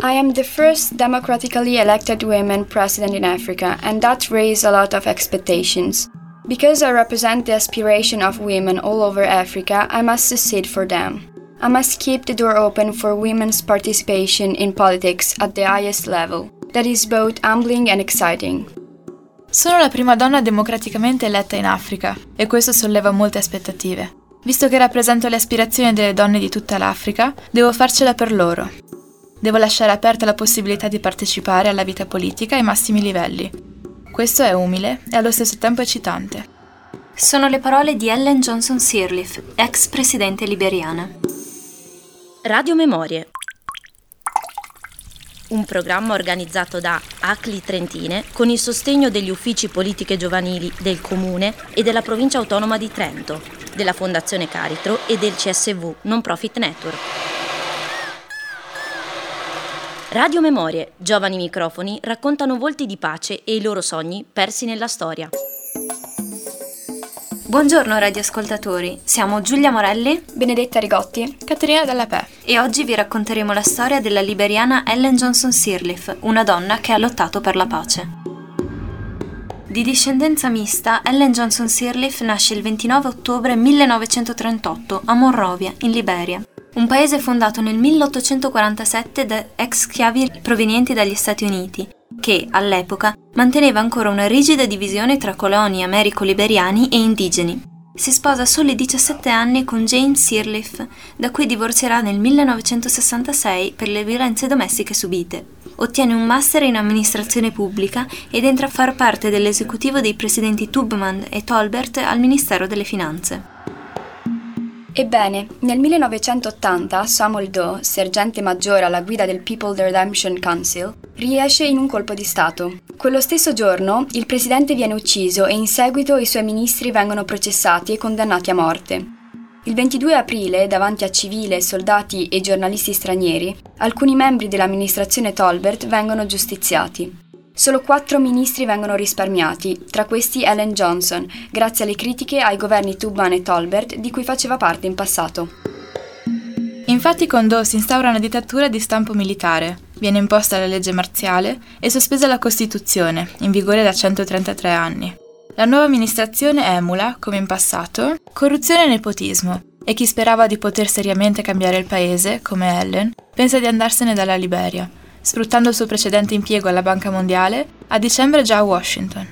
I am the first democratically elected woman president in Africa, and that raised a lot of expectations. Because I represent the aspiration of women all over Africa, I must succeed for them. I must keep the door open for women's participation in politics at the highest level. That is both humbling and exciting. Sono la prima donna democraticamente eletta in Africa e questo solleva molte aspettative. Visto che rappresento le aspirazioni delle donne di tutta l'Africa, devo farcela per loro. Devo lasciare aperta la possibilità di partecipare alla vita politica ai massimi livelli. Questo è umile e allo stesso tempo eccitante. Sono le parole di Ellen Johnson Sirleaf, ex presidente liberiana. Radio Memorie. Un programma organizzato da ACLI Trentine con il sostegno degli uffici politiche giovanili del Comune e della Provincia Autonoma di Trento, della Fondazione Caritro e del CSV Non Profit Network. Radio Memorie, giovani microfoni raccontano volti di pace e i loro sogni persi nella storia. Buongiorno radioascoltatori, siamo Giulia Morelli, Benedetta Rigotti, Caterina Dalla Pè. e oggi vi racconteremo la storia della liberiana Ellen Johnson Sirleaf, una donna che ha lottato per la pace. Di discendenza mista, Ellen Johnson Sirleaf nasce il 29 ottobre 1938 a Monrovia, in Liberia, un paese fondato nel 1847 da ex schiavi provenienti dagli Stati Uniti, che, all'epoca, manteneva ancora una rigida divisione tra coloni americo-liberiani e indigeni. Si sposa a soli 17 anni con Jane Sirleaf, da cui divorzierà nel 1966 per le violenze domestiche subite. Ottiene un master in amministrazione pubblica ed entra a far parte dell'esecutivo dei presidenti Tubman e Tolbert al Ministero delle Finanze. Ebbene, nel 1980 Samuel Doe, sergente maggiore alla guida del People Redemption Council, riesce in un colpo di Stato. Quello stesso giorno il presidente viene ucciso e in seguito i suoi ministri vengono processati e condannati a morte. Il 22 aprile, davanti a civile, soldati e giornalisti stranieri, alcuni membri dell'amministrazione Tolbert vengono giustiziati. Solo quattro ministri vengono risparmiati, tra questi Ellen Johnson, grazie alle critiche ai governi Tubman e Tolbert di cui faceva parte in passato. Infatti con Doe si instaura una dittatura di stampo militare, viene imposta la legge marziale e sospesa la Costituzione, in vigore da 133 anni. La nuova amministrazione emula, come in passato, corruzione e nepotismo, e chi sperava di poter seriamente cambiare il paese, come Ellen, pensa di andarsene dalla Liberia, sfruttando il suo precedente impiego alla Banca Mondiale, a dicembre già a Washington.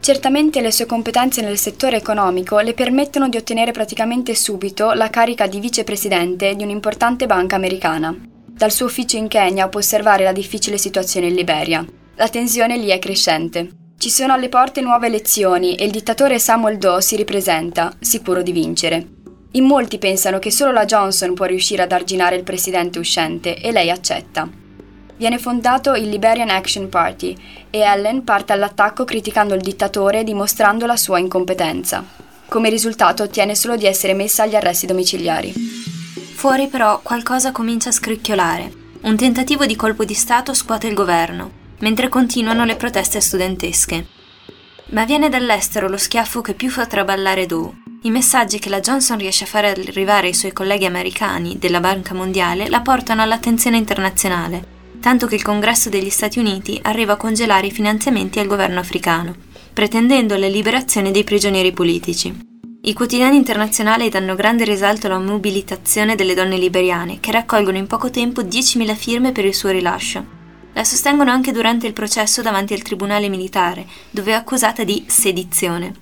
Certamente le sue competenze nel settore economico le permettono di ottenere praticamente subito la carica di vicepresidente di un'importante banca americana. Dal suo ufficio in Kenya può osservare la difficile situazione in Liberia. La tensione lì è crescente. Ci sono alle porte nuove elezioni e il dittatore Samuel Doe si ripresenta, sicuro di vincere. In molti pensano che solo la Johnson può riuscire ad arginare il presidente uscente e lei accetta. Viene fondato il Liberian Action Party e Ellen parte all'attacco criticando il dittatore e dimostrando la sua incompetenza. Come risultato ottiene solo di essere messa agli arresti domiciliari. Fuori però qualcosa comincia a scricchiolare. Un tentativo di colpo di Stato scuote il governo, mentre continuano le proteste studentesche. Ma viene dall'estero lo schiaffo che più fa traballare Doe. I messaggi che la Johnson riesce a fare arrivare ai suoi colleghi americani della Banca Mondiale la portano all'attenzione internazionale, tanto che il Congresso degli Stati Uniti arriva a congelare i finanziamenti al governo africano, pretendendo la liberazione dei prigionieri politici. I quotidiani internazionali danno grande risalto alla mobilitazione delle donne liberiane, che raccolgono in poco tempo 10.000 firme per il suo rilascio. La sostengono anche durante il processo davanti al tribunale militare, dove è accusata di sedizione.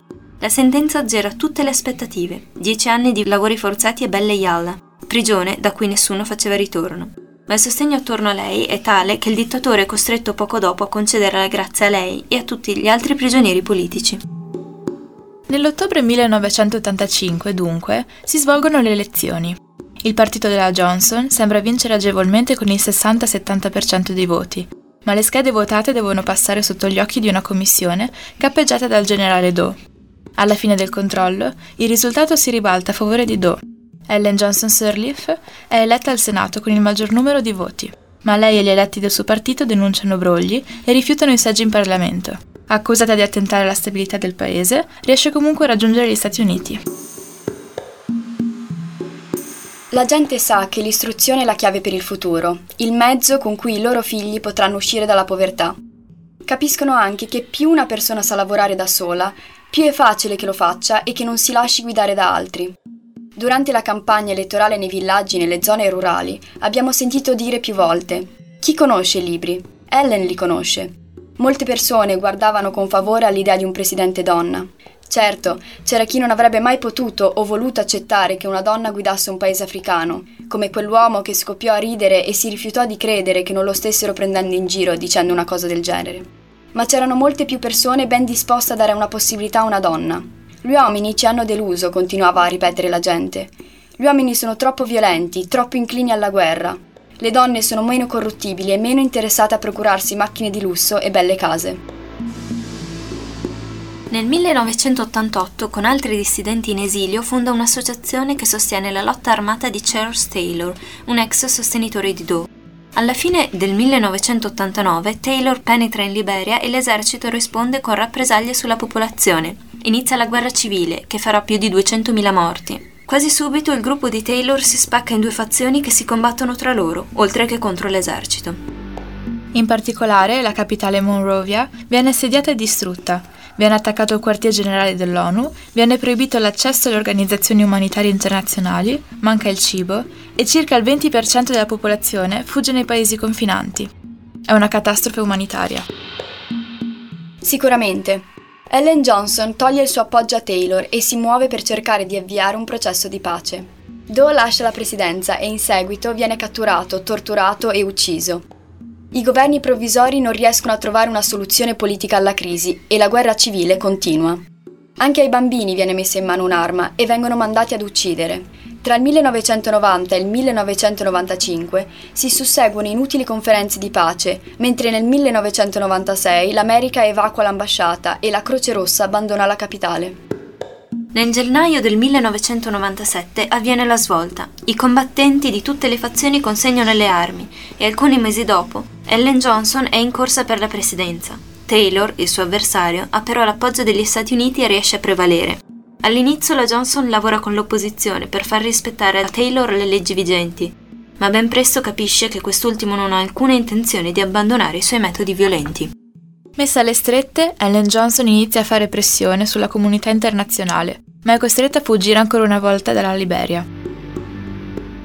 La sentenza azzera tutte le aspettative, 10 anni di lavori forzati e belle yalla, prigione da cui nessuno faceva ritorno ma il sostegno attorno a lei è tale che il dittatore è costretto poco dopo a concedere la grazia a lei e a tutti gli altri prigionieri politici. Nell'ottobre 1985, dunque, si svolgono le elezioni. Il partito della Johnson sembra vincere agevolmente con il 60-70% dei voti, ma le schede votate devono passare sotto gli occhi di una commissione cappeggiata dal generale Doe. Alla fine del controllo, il risultato si ribalta a favore di Doe. Ellen Johnson Sirleaf è eletta al Senato con il maggior numero di voti, ma lei e gli eletti del suo partito denunciano brogli e rifiutano i seggi in Parlamento. Accusata di attentare alla stabilità del paese, riesce comunque a raggiungere gli Stati Uniti. La gente sa che l'istruzione è la chiave per il futuro, il mezzo con cui i loro figli potranno uscire dalla povertà. Capiscono anche che più una persona sa lavorare da sola, più è facile che lo faccia e che non si lasci guidare da altri. Durante la campagna elettorale nei villaggi e nelle zone rurali abbiamo sentito dire più volte chi conosce i libri? Ellen li conosce. Molte persone guardavano con favore all'idea di un presidente donna. Certo, c'era chi non avrebbe mai potuto o voluto accettare che una donna guidasse un paese africano, come quell'uomo che scoppiò a ridere e si rifiutò di credere che non lo stessero prendendo in giro dicendo una cosa del genere. Ma c'erano molte più persone ben disposte a dare una possibilità a una donna. Gli uomini ci hanno deluso, continuava a ripetere la gente. Gli uomini sono troppo violenti, troppo inclini alla guerra. Le donne sono meno corruttibili e meno interessate a procurarsi macchine di lusso e belle case. Nel 1988, con altri dissidenti in esilio, fonda un'associazione che sostiene la lotta armata di Charles Taylor, un ex sostenitore di Doe. Alla fine del 1989 Taylor penetra in Liberia e l'esercito risponde con rappresaglie sulla popolazione. Inizia la guerra civile, che farà più di 200.000 morti. Quasi subito il gruppo di Taylor si spacca in due fazioni che si combattono tra loro, oltre che contro l'esercito. In particolare, la capitale Monrovia viene assediata e distrutta, viene attaccato il quartier generale dell'ONU, viene proibito l'accesso alle organizzazioni umanitarie internazionali, manca il cibo e circa il 20% della popolazione fugge nei paesi confinanti. È una catastrofe umanitaria. Sicuramente, Ellen Johnson toglie il suo appoggio a Taylor e si muove per cercare di avviare un processo di pace. Doe lascia la presidenza e in seguito viene catturato, torturato e ucciso. I governi provvisori non riescono a trovare una soluzione politica alla crisi e la guerra civile continua. Anche ai bambini viene messa in mano un'arma e vengono mandati ad uccidere. Tra il 1990 e il 1995 si susseguono inutili conferenze di pace, mentre nel 1996 l'America evacua l'ambasciata e la Croce Rossa abbandona la capitale. Nel gennaio del 1997 avviene la svolta. I combattenti di tutte le fazioni consegnano le armi e alcuni mesi dopo Ellen Johnson è in corsa per la presidenza. Taylor, il suo avversario, ha però l'appoggio degli Stati Uniti e riesce a prevalere. All'inizio la Johnson lavora con l'opposizione per far rispettare a Taylor le leggi vigenti, ma ben presto capisce che quest'ultimo non ha alcuna intenzione di abbandonare i suoi metodi violenti. Messa alle strette, Ellen Johnson inizia a fare pressione sulla comunità internazionale, ma è costretta a fuggire ancora una volta dalla Liberia.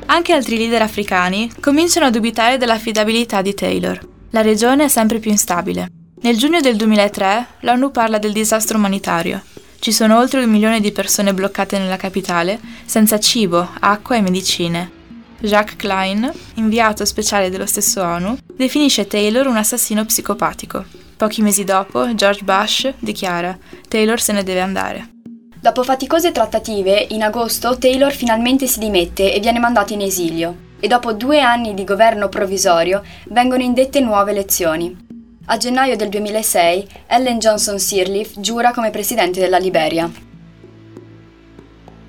Anche altri leader africani cominciano a dubitare dell'affidabilità di Taylor. La regione è sempre più instabile. Nel giugno del 2003 l'ONU parla del disastro umanitario. Ci sono oltre un milione di persone bloccate nella capitale, senza cibo, acqua e medicine. Jacques Klein, inviato speciale dello stesso ONU, definisce Taylor un assassino psicopatico. Pochi mesi dopo, George Bush dichiara Taylor se ne deve andare. Dopo faticose trattative, in agosto Taylor finalmente si dimette e viene mandato in esilio, e dopo due anni di governo provvisorio vengono indette nuove elezioni. A gennaio del 2006 Ellen Johnson Sirleaf giura come presidente della Liberia.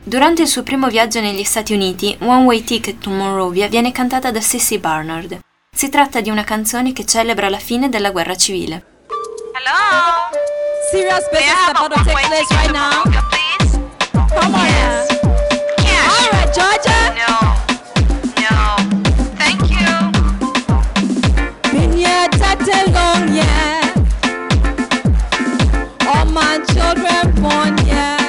Durante il suo primo viaggio negli Stati Uniti, One Way Ticket to Monrovia viene cantata da Sissy Barnard. Si tratta di una canzone che celebra la fine della guerra civile. Hello? Serious business about to take place right now. Come on. Yes. All right, Georgia. No. yeah. All my children born, yeah.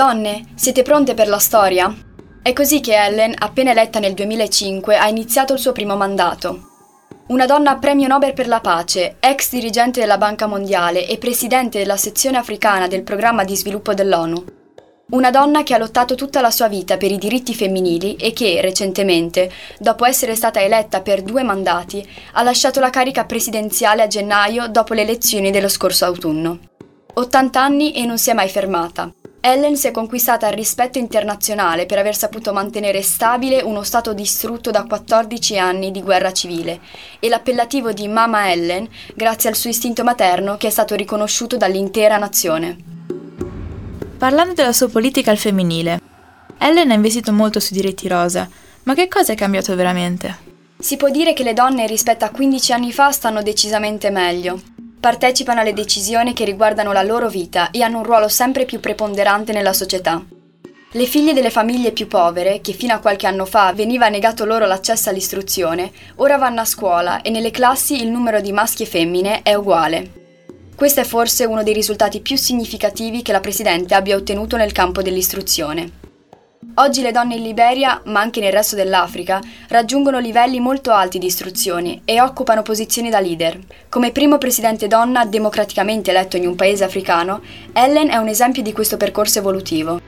Donne, siete pronte per la storia? È così che Ellen, appena eletta nel 2005, ha iniziato il suo primo mandato. Una donna premio Nobel per la pace, ex dirigente della Banca Mondiale e presidente della sezione africana del programma di sviluppo dell'ONU. Una donna che ha lottato tutta la sua vita per i diritti femminili e che, recentemente, dopo essere stata eletta per due mandati, ha lasciato la carica presidenziale a gennaio dopo le elezioni dello scorso autunno. 80 anni e non si è mai fermata. Ellen si è conquistata il rispetto internazionale per aver saputo mantenere stabile uno Stato distrutto da 14 anni di guerra civile e l'appellativo di Mama Ellen grazie al suo istinto materno che è stato riconosciuto dall'intera nazione. Parlando della sua politica al femminile, Ellen ha investito molto sui diritti rosa, ma che cosa è cambiato veramente? Si può dire che le donne rispetto a 15 anni fa stanno decisamente meglio. Partecipano alle decisioni che riguardano la loro vita e hanno un ruolo sempre più preponderante nella società. Le figlie delle famiglie più povere, che fino a qualche anno fa veniva negato loro l'accesso all'istruzione, ora vanno a scuola e nelle classi il numero di maschi e femmine è uguale. Questo è forse uno dei risultati più significativi che la Presidente abbia ottenuto nel campo dell'istruzione. Oggi le donne in Liberia, ma anche nel resto dell'Africa, raggiungono livelli molto alti di istruzione e occupano posizioni da leader. Come primo presidente donna democraticamente eletto in un paese africano, Ellen è un esempio di questo percorso evolutivo.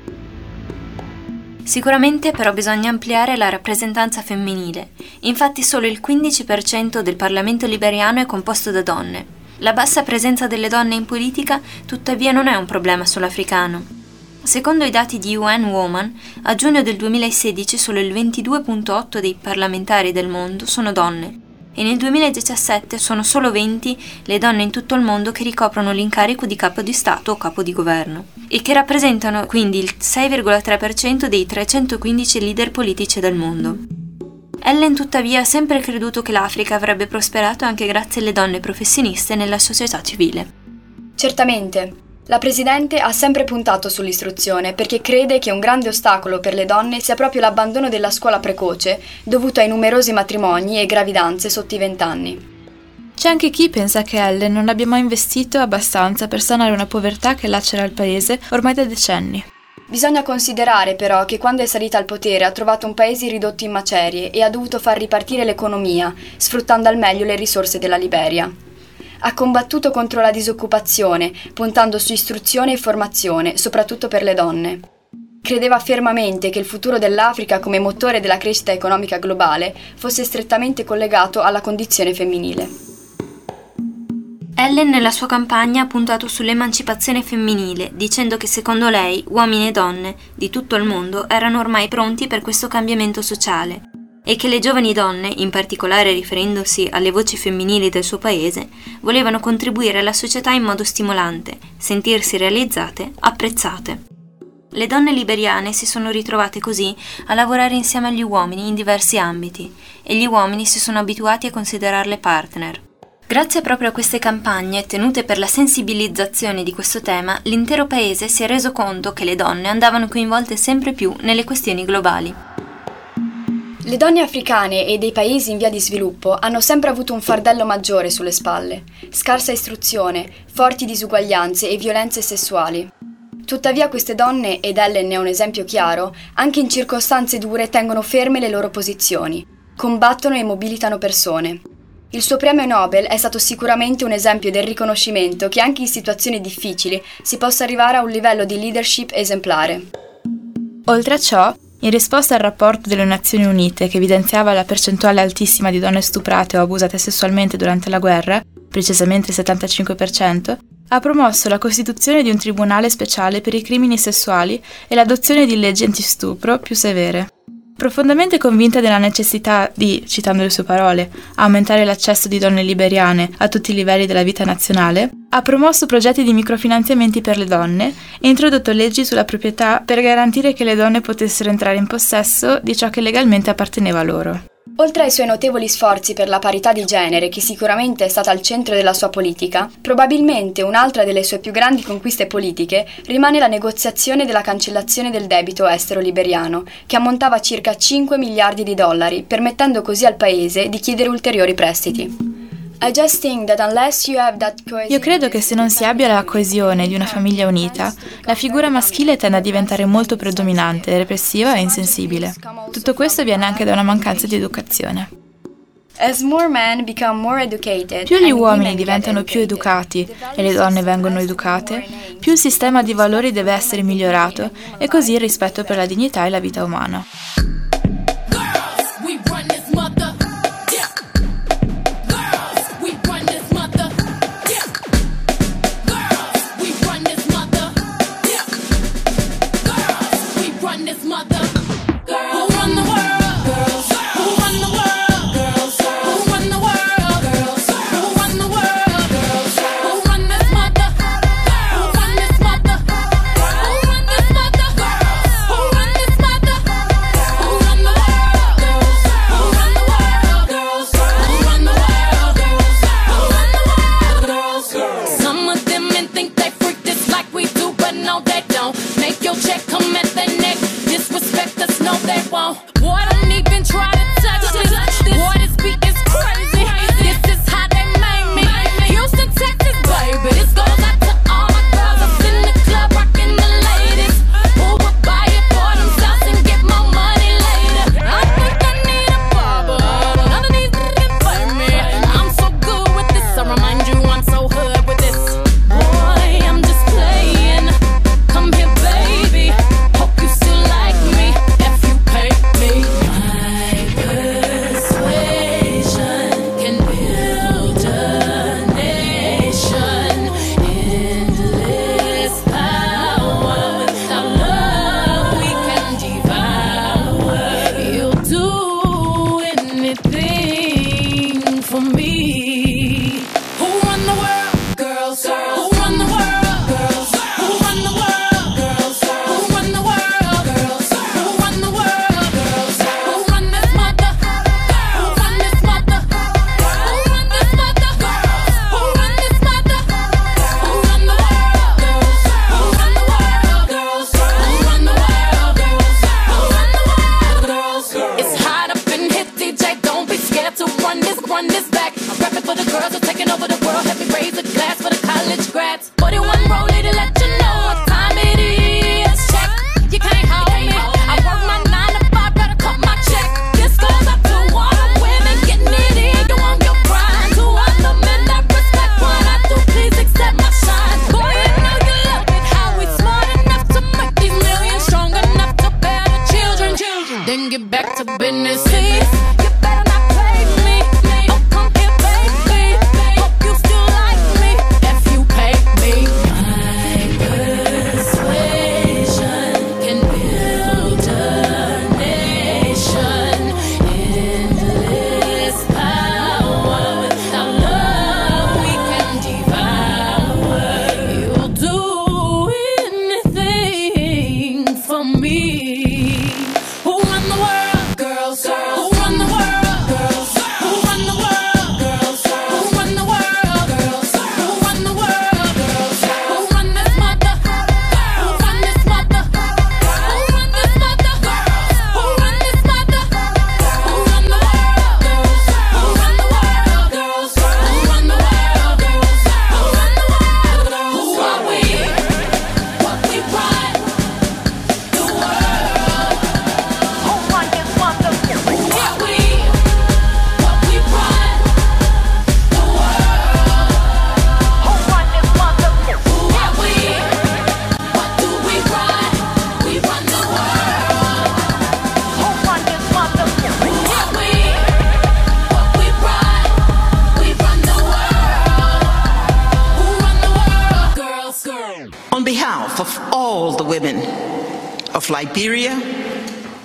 Sicuramente però bisogna ampliare la rappresentanza femminile. Infatti solo il 15% del Parlamento liberiano è composto da donne. La bassa presenza delle donne in politica tuttavia non è un problema solo africano. Secondo i dati di UN Woman, a giugno del 2016 solo il 22.8 dei parlamentari del mondo sono donne e nel 2017 sono solo 20 le donne in tutto il mondo che ricoprono l'incarico di capo di Stato o capo di governo e che rappresentano quindi il 6,3% dei 315 leader politici del mondo. Ellen tuttavia ha sempre creduto che l'Africa avrebbe prosperato anche grazie alle donne professioniste nella società civile. Certamente. La Presidente ha sempre puntato sull'istruzione perché crede che un grande ostacolo per le donne sia proprio l'abbandono della scuola precoce dovuto ai numerosi matrimoni e gravidanze sotto i vent'anni. C'è anche chi pensa che Ellen non abbia mai investito abbastanza per sanare una povertà che lacera il paese ormai da decenni. Bisogna considerare però che quando è salita al potere ha trovato un paese ridotto in macerie e ha dovuto far ripartire l'economia, sfruttando al meglio le risorse della Liberia. Ha combattuto contro la disoccupazione, puntando su istruzione e formazione, soprattutto per le donne. Credeva fermamente che il futuro dell'Africa come motore della crescita economica globale fosse strettamente collegato alla condizione femminile. Ellen nella sua campagna ha puntato sull'emancipazione femminile, dicendo che secondo lei uomini e donne di tutto il mondo erano ormai pronti per questo cambiamento sociale e che le giovani donne, in particolare riferendosi alle voci femminili del suo paese, volevano contribuire alla società in modo stimolante, sentirsi realizzate, apprezzate. Le donne liberiane si sono ritrovate così a lavorare insieme agli uomini in diversi ambiti e gli uomini si sono abituati a considerarle partner. Grazie proprio a queste campagne tenute per la sensibilizzazione di questo tema, l'intero paese si è reso conto che le donne andavano coinvolte sempre più nelle questioni globali. Le donne africane e dei paesi in via di sviluppo hanno sempre avuto un fardello maggiore sulle spalle, scarsa istruzione, forti disuguaglianze e violenze sessuali. Tuttavia queste donne, ed Ellen ne è un esempio chiaro, anche in circostanze dure tengono ferme le loro posizioni, combattono e mobilitano persone. Il suo premio Nobel è stato sicuramente un esempio del riconoscimento che anche in situazioni difficili si possa arrivare a un livello di leadership esemplare. Oltre a ciò, in risposta al rapporto delle Nazioni Unite che evidenziava la percentuale altissima di donne stuprate o abusate sessualmente durante la guerra, precisamente il 75%, ha promosso la costituzione di un tribunale speciale per i crimini sessuali e l'adozione di leggi antistupro più severe. Profondamente convinta della necessità di, citando le sue parole, aumentare l'accesso di donne liberiane a tutti i livelli della vita nazionale, ha promosso progetti di microfinanziamenti per le donne e introdotto leggi sulla proprietà per garantire che le donne potessero entrare in possesso di ciò che legalmente apparteneva loro. Oltre ai suoi notevoli sforzi per la parità di genere, che sicuramente è stata al centro della sua politica, probabilmente un'altra delle sue più grandi conquiste politiche rimane la negoziazione della cancellazione del debito estero liberiano, che ammontava circa 5 miliardi di dollari, permettendo così al paese di chiedere ulteriori prestiti. Io credo che se non si abbia la coesione di una famiglia unita, la figura maschile tende a diventare molto predominante, repressiva e insensibile. Tutto questo viene anche da una mancanza di educazione. Più gli uomini diventano più educati e le donne vengono educate, più il sistema di valori deve essere migliorato e così il rispetto per la dignità e la vita umana. your check, come at their neck. Disrespect us, no, they won't. run this, run this back. I'm rapping for the girls who're taking over the world. Happy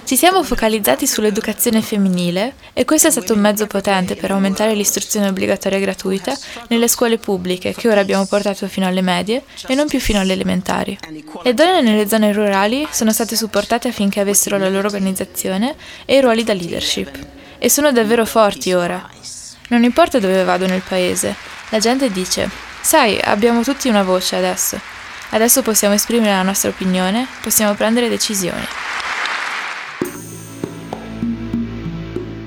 Ci siamo focalizzati sull'educazione femminile e questo è stato un mezzo potente per aumentare l'istruzione obbligatoria gratuita nelle scuole pubbliche che ora abbiamo portato fino alle medie e non più fino alle elementari. Le donne nelle zone rurali sono state supportate affinché avessero la loro organizzazione e i ruoli da leadership. E sono davvero forti ora. Non importa dove vado nel paese, la gente dice, sai, abbiamo tutti una voce adesso. Adesso possiamo esprimere la nostra opinione, possiamo prendere decisioni.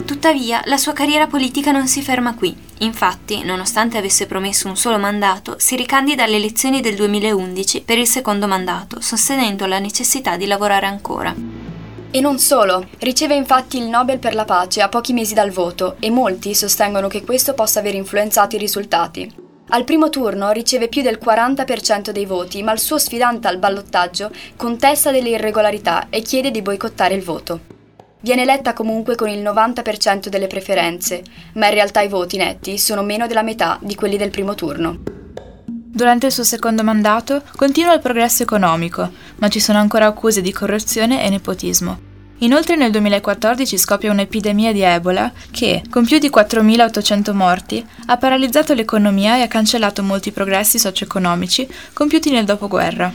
Tuttavia, la sua carriera politica non si ferma qui. Infatti, nonostante avesse promesso un solo mandato, si ricandida alle elezioni del 2011 per il secondo mandato, sostenendo la necessità di lavorare ancora. E non solo, riceve infatti il Nobel per la pace a pochi mesi dal voto e molti sostengono che questo possa aver influenzato i risultati. Al primo turno riceve più del 40% dei voti, ma il suo sfidante al ballottaggio contesta delle irregolarità e chiede di boicottare il voto. Viene eletta comunque con il 90% delle preferenze, ma in realtà i voti netti sono meno della metà di quelli del primo turno. Durante il suo secondo mandato continua il progresso economico, ma ci sono ancora accuse di corruzione e nepotismo. Inoltre nel 2014 scoppia un'epidemia di Ebola che, con più di 4.800 morti, ha paralizzato l'economia e ha cancellato molti progressi socio-economici compiuti nel dopoguerra.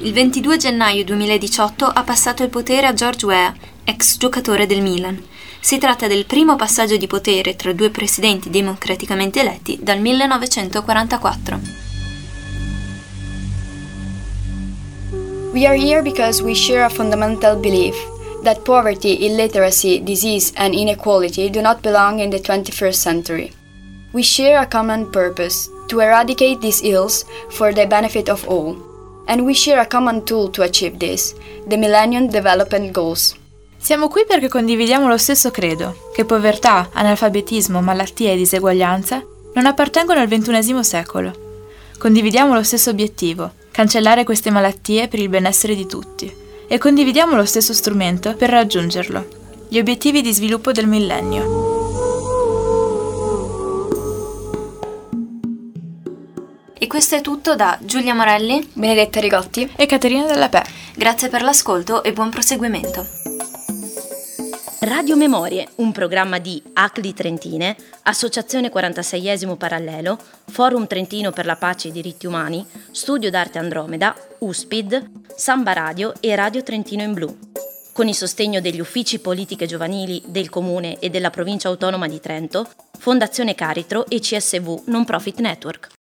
Il 22 gennaio 2018 ha passato il potere a George Weah, ex giocatore del Milan. Si tratta del primo passaggio di potere tra due presidenti democraticamente eletti dal 1944. We are here because we share a fundamental belief that poverty, illiteracy, disease, and inequality do not belong in the 21st century. We share a common purpose to eradicate these ills for the benefit of all. And we share a common tool to achieve this the Millennium Development Goals. Siamo qui perché condividiamo lo stesso credo, che povertà, analfabetismo, malattia e diseguaglianza non appartengono al XXI secolo. Condividiamo lo stesso obiettivo, cancellare queste malattie per il benessere di tutti e condividiamo lo stesso strumento per raggiungerlo, gli obiettivi di sviluppo del millennio. E questo è tutto da Giulia Morelli, Benedetta Rigotti E Caterina Della Pè. grazie per l'ascolto e buon proseguimento. Radio Memorie, un programma di ACLI Trentine, Associazione 46esimo Parallelo, Forum Trentino per la Pace e i Diritti Umani, Studio d'Arte Andromeda, USPID, Samba Radio e Radio Trentino in Blu. Con il sostegno degli uffici politiche giovanili del Comune e della Provincia Autonoma di Trento, Fondazione Caritro e CSV Non Profit Network.